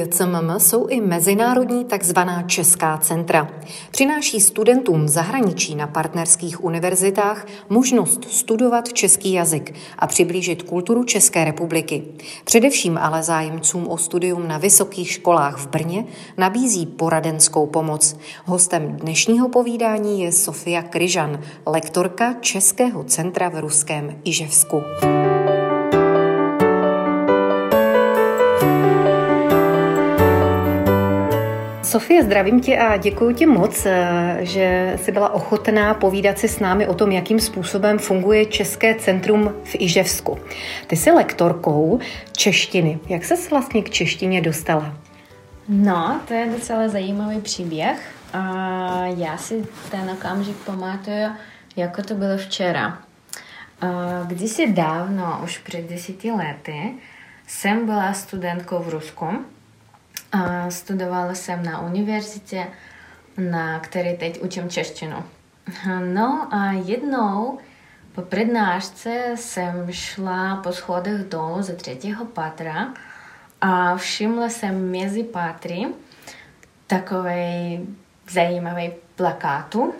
JCMM jsou i mezinárodní takzvaná Česká centra. Přináší studentům zahraničí na partnerských univerzitách možnost studovat český jazyk a přiblížit kulturu České republiky. Především ale zájemcům o studium na vysokých školách v Brně nabízí poradenskou pomoc. Hostem dnešního povídání je Sofia Kryžan, lektorka Českého centra v Ruském Iževsku. Sofie, zdravím tě a děkuji ti moc, eh, že jsi byla ochotná povídat si s námi o tom, jakým způsobem funguje České centrum v Iževsku. Ty jsi lektorkou češtiny. Jak se vlastně k češtině dostala? No, to je docela zajímavý příběh. A já si ten okamžik pamatuju, jako to bylo včera. Kdysi dávno, už před deseti lety, jsem byla studentkou v Rusku Studovala jsem na univerzitě, na které teď učím češtinu. No a jednou po přednášce jsem šla po schodech dolů ze třetího patra a všimla jsem mezi patry takový zajímavý plakátu,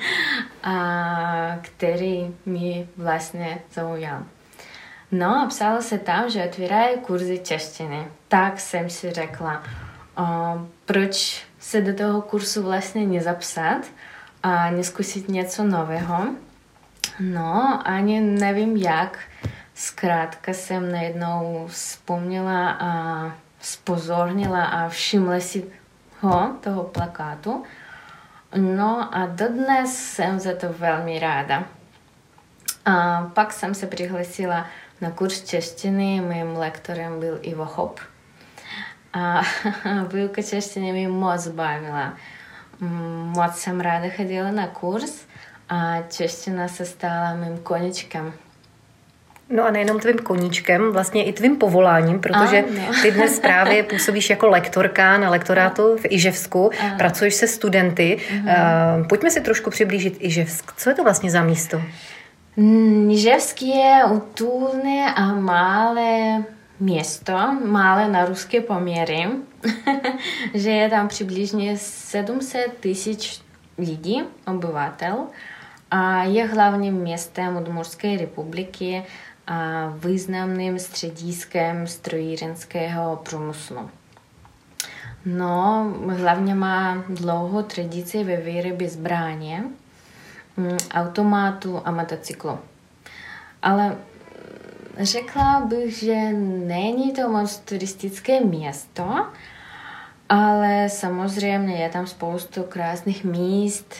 a který mi vlastně zaujal. No a psalo se tam, že otvírají kurzy češtiny. Tak jsem si řekla, o, proč se do toho kursu vlastně nezapsat a neskusit něco nového. No, ani nevím jak. Zkrátka jsem najednou vzpomněla a spozornila a všimla si ho, toho plakátu. No a dodnes jsem za to velmi ráda. A pak jsem se přihlásila na kurz češtiny mým lektorem byl Ivo Hop. A výuka češtiny mi moc bavila. Moc jsem ráda chodila na kurz a čeština se stala mým koničkem. No a nejenom tvým koníčkem, vlastně i tvým povoláním, protože ty dnes právě působíš jako lektorka na lektorátu v Iževsku, pracuješ se studenty. Uh-huh. Pojďme si trošku přiblížit Iževsk. Co je to vlastně za místo? Niževský je útulné a malé město, malé na ruské poměry, že je tam přibližně 700 tisíc lidí, obyvatel, a je hlavním městem Udmurské republiky a významným střediskem strojírenského průmyslu. No, hlavně má dlouhou tradici ve výrobě zbraně, Mm, automatu a motocyklu. Ale řekla bych, že není to moc turistické město, ale samozřejmě je tam spoustu krásných míst,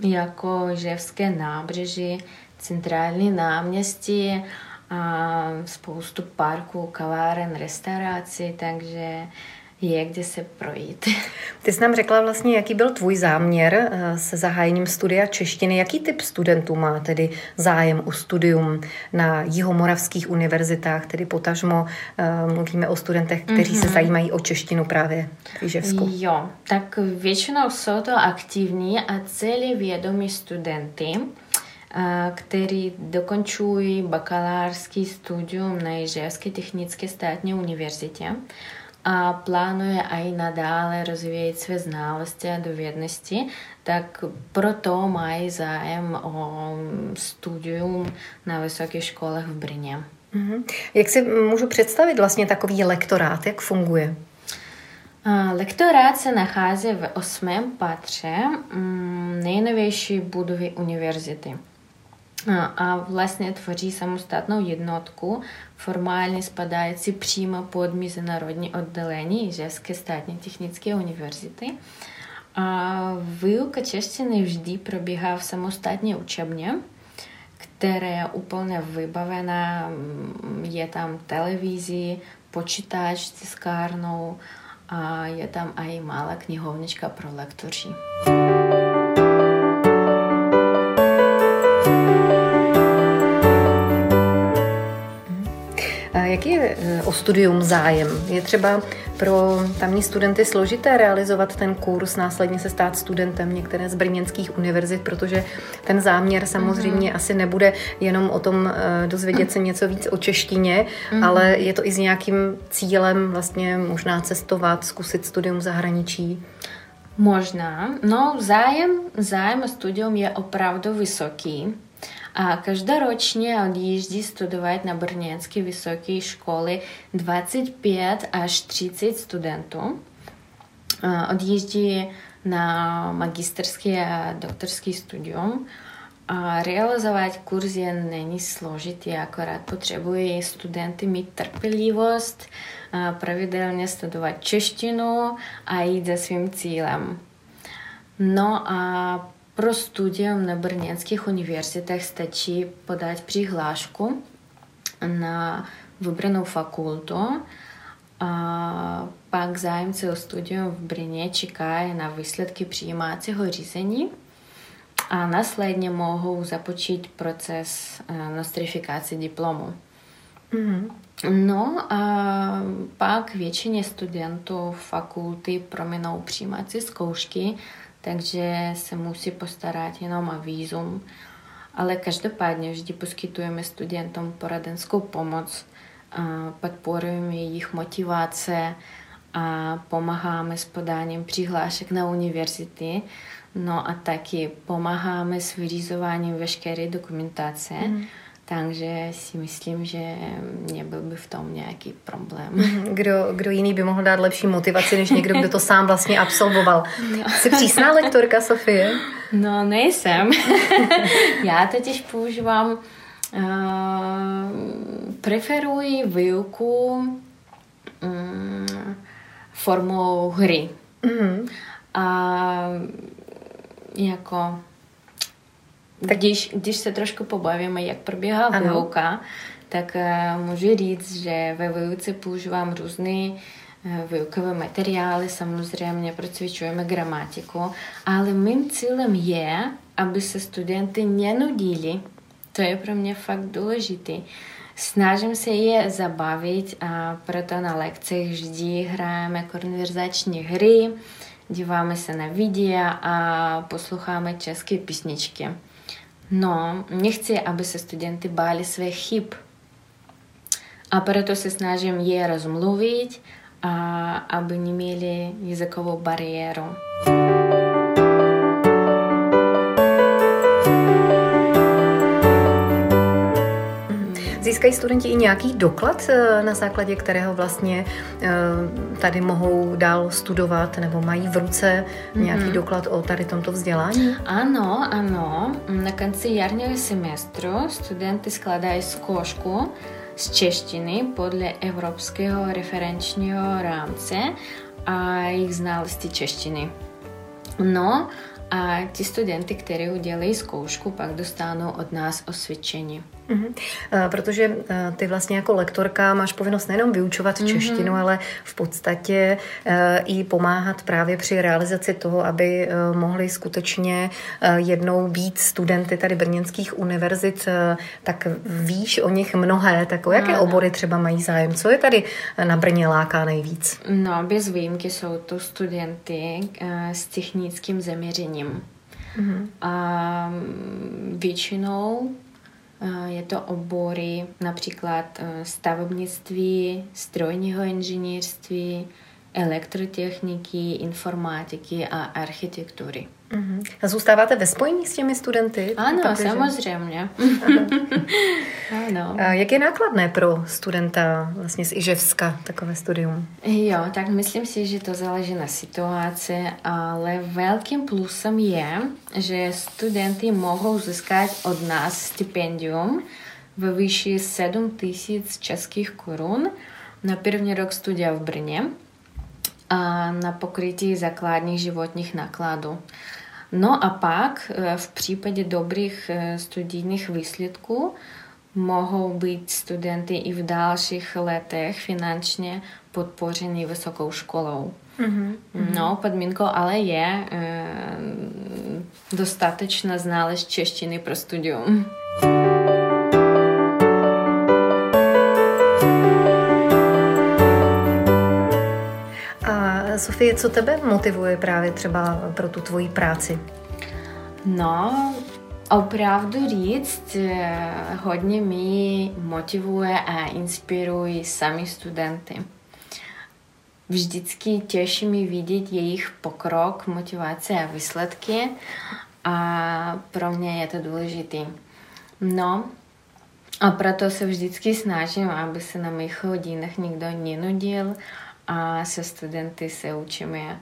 jako Ževské nábřeží, centrální náměstí a spoustu parků, kaváren, restaurací, takže je kde se projít. Ty jsi nám řekla vlastně, jaký byl tvůj záměr eh, se zahájením studia češtiny. Jaký typ studentů má tedy zájem o studium na jihomoravských univerzitách, tedy potažmo eh, mluvíme o studentech, kteří mm-hmm. se mhm. zajímají o češtinu právě v Iževsku. Jo, tak většinou jsou to aktivní a celý vědomí studenty, eh, který dokončují bakalářský studium na Jiževské technické státní univerzitě a plánuje aj nadále rozvíjet své znalosti a dovednosti, tak proto mají zájem o studium na vysokých školách v Brně. Mm-hmm. Jak si můžu představit vlastně takový lektorát, jak funguje? Lektorát se nachází v osmém patře mm, nejnovější budovy univerzity А власне творі самостатну єднотку формальні спадаються прямо під міжнародні відділення Іжевської статні технічної університети. А вилка чештини вжди пробігав самостатні учебні, které úplně vybavené, je tam televízi, počítač s tiskárnou a je tam i malá knihovnička pro lektoři. Studium zájem? Je třeba pro tamní studenty složité realizovat ten kurz, následně se stát studentem některé z brněnských univerzit, protože ten záměr samozřejmě mm-hmm. asi nebude jenom o tom eh, dozvědět se něco víc o češtině, mm-hmm. ale je to i s nějakým cílem vlastně možná cestovat, zkusit studium zahraničí. Možná, no zájem, zájem o studium je opravdu vysoký. A každoročně odjíždí studovat na Brněnské vysoké školy 25 až 30 studentů. Odjíždí na magisterské a doktorské studium. A realizovat kurz je není složitý, akorát potřebují studenty mít trpělivost, pravidelně studovat češtinu a jít za svým cílem. No a pro studium na brněnských univerzitách stačí podat přihlášku na vybranou fakultu a pak zájemci o studium v Brně čekají na výsledky přijímacího řízení a následně mohou započít proces nostrifikace diplomu. Mm-hmm. No a pak většině studentů fakulty prominou přijímací zkoušky, takže se musí postarat jenom o výzum. Ale každopádně vždy poskytujeme studentům poradenskou pomoc, podporujeme jejich motivace a pomáháme s podáním přihlášek na univerzity, no a taky pomáháme s vyřizováním veškeré dokumentace. Mm. Takže si myslím, že nebyl by v tom nějaký problém. Mhm. Kdo, kdo jiný by mohl dát lepší motivaci, než někdo, kdo to sám vlastně absolvoval. No. Jsi přísná lektorka, Sofie? No, nejsem. Já totiž používám, uh, preferuji výuku um, formou hry. Mm-hmm. A jako tak když, když se trošku pobavíme, jak probíhá výuka, tak uh, můžu říct, že ve výuce používám různé uh, výukové materiály, samozřejmě procvičujeme gramatiku, ale mým cílem je, aby se studenty nenudili. To je pro mě fakt důležité. Snažím se je zabavit a proto na lekcích vždy hrajeme konverzační hry, díváme se na videa a posloucháme české písničky. No, nechci, aby se studenty báli svých chyb. A proto se snažím je rozmluvit, a aby neměli jazykovou bariéru. Získají studenti i nějaký doklad, eh, na základě kterého vlastně eh, tady mohou dál studovat nebo mají v ruce nějaký mm-hmm. doklad o tady tomto vzdělání? Ano, ano. Na konci jarního semestru studenty skladají zkoušku z češtiny podle Evropského referenčního rámce a jejich znalosti češtiny. No a ti studenty, kteří udělají zkoušku, pak dostanou od nás osvědčení. Mm-hmm. Protože eh, ty vlastně jako lektorka máš povinnost nejenom vyučovat mm-hmm. češtinu, ale v podstatě eh, i pomáhat právě při realizaci toho, aby mohli skutečně jednou být studenty tady brněnských univerzit, tak víš o nich mnohé, tak o jaké no, obory třeba mají zájem? Co je tady na Brně láká nejvíc? No, bez výjimky jsou to studenty s technickým zaměřením. Mm-hmm. A mm, většinou je to obory například stavebnictví, strojního inženýrství, elektrotechniky, informatiky a architektury. Uh-huh. A zůstáváte ve spojení s těmi studenty? Ano, protože... samozřejmě. ano. A jak je nákladné pro studenta vlastně z Iževska takové studium? Jo, tak myslím si, že to záleží na situaci, ale velkým plusem je, že studenty mohou získat od nás stipendium ve výši 7 tisíc českých korun na první rok studia v Brně na pokrytí základních životních nákladů. No a pak v případě dobrých studijních výsledků mohou být studenty i v dalších letech finančně podpořeny vysokou školou. Mm-hmm. No, podmínkou ale je e, dostatečná znalost češtiny pro studium. Sofie, co tebe motivuje právě třeba pro tu tvoji práci? No, opravdu říct, hodně mi motivuje a inspirují sami studenty. Vždycky těší mi vidět jejich pokrok, motivace a výsledky a pro mě je to důležité. No, a proto se vždycky snažím, aby se na mých hodinách nikdo nenudil a se studenty se učíme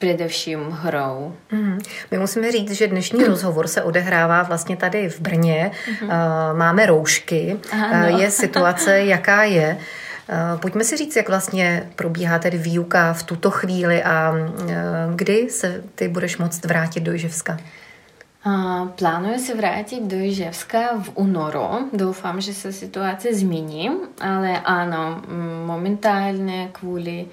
především hrou. Mm. My musíme říct, že dnešní rozhovor se odehrává vlastně tady v Brně. Mm. Máme roušky. Aha, no. uh, je situace, jaká je. Uh, pojďme si říct, jak vlastně probíhá tedy výuka v tuto chvíli a kdy se ty budeš moct vrátit do Iževska? Plánuji se vrátit do Iževska v únoru. Doufám, že se situace změní, ale ano, momentálně kvůli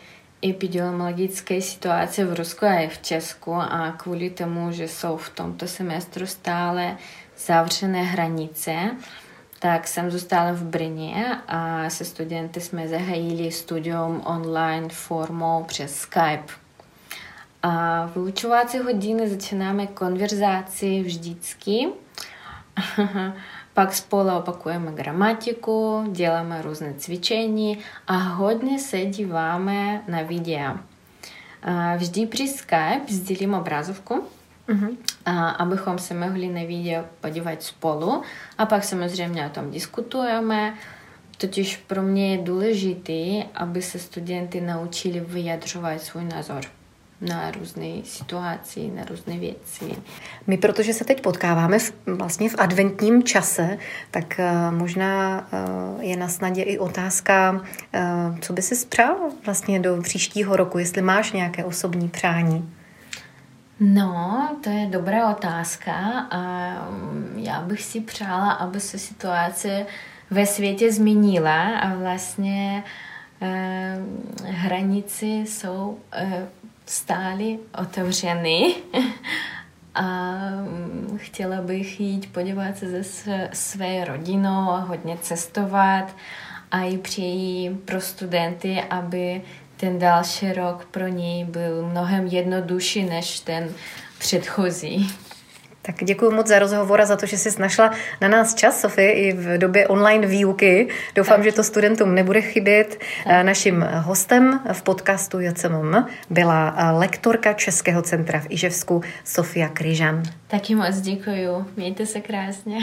epidemiologické situace v Rusku a i v Česku a kvůli tomu, že jsou v tomto semestru stále zavřené hranice, tak jsem zůstala v Brně a se studenty jsme zahájili studium online formou přes Skype. A vyučovací hodiny začínáme konverzaci vždycky. Pak spolu opakujeme gramatiku, děláme různé cvičení a hodně se díváme na videa. Vždy při Skype sdělím obrazovku, uh-huh. abychom se mohli na video podívat spolu a pak samozřejmě o tom diskutujeme. Totiž pro mě je důležité, aby se studenty naučili vyjadřovat svůj názor na různé situace, na různé věci. My, protože se teď potkáváme v, vlastně v adventním čase, tak uh, možná uh, je na snadě i otázka, uh, co by si přál vlastně do příštího roku, jestli máš nějaké osobní přání. No, to je dobrá otázka a mm, já bych si přála, aby se situace ve světě změnila a vlastně eh, hranice jsou eh, stály otevřeny a mm, chtěla bych jít podívat se se své rodinou, hodně cestovat a i přeji pro studenty, aby ten další rok pro něj byl mnohem jednodušší než ten předchozí. Tak děkuji moc za rozhovor a za to, že jsi našla na nás čas, Sofie, i v době online výuky. Doufám, tak. že to studentům nebude chybět. Tak. Naším hostem v podcastu JCMM byla lektorka Českého centra v Iževsku Sofia Kryžan. Taky moc děkuji. Mějte se krásně.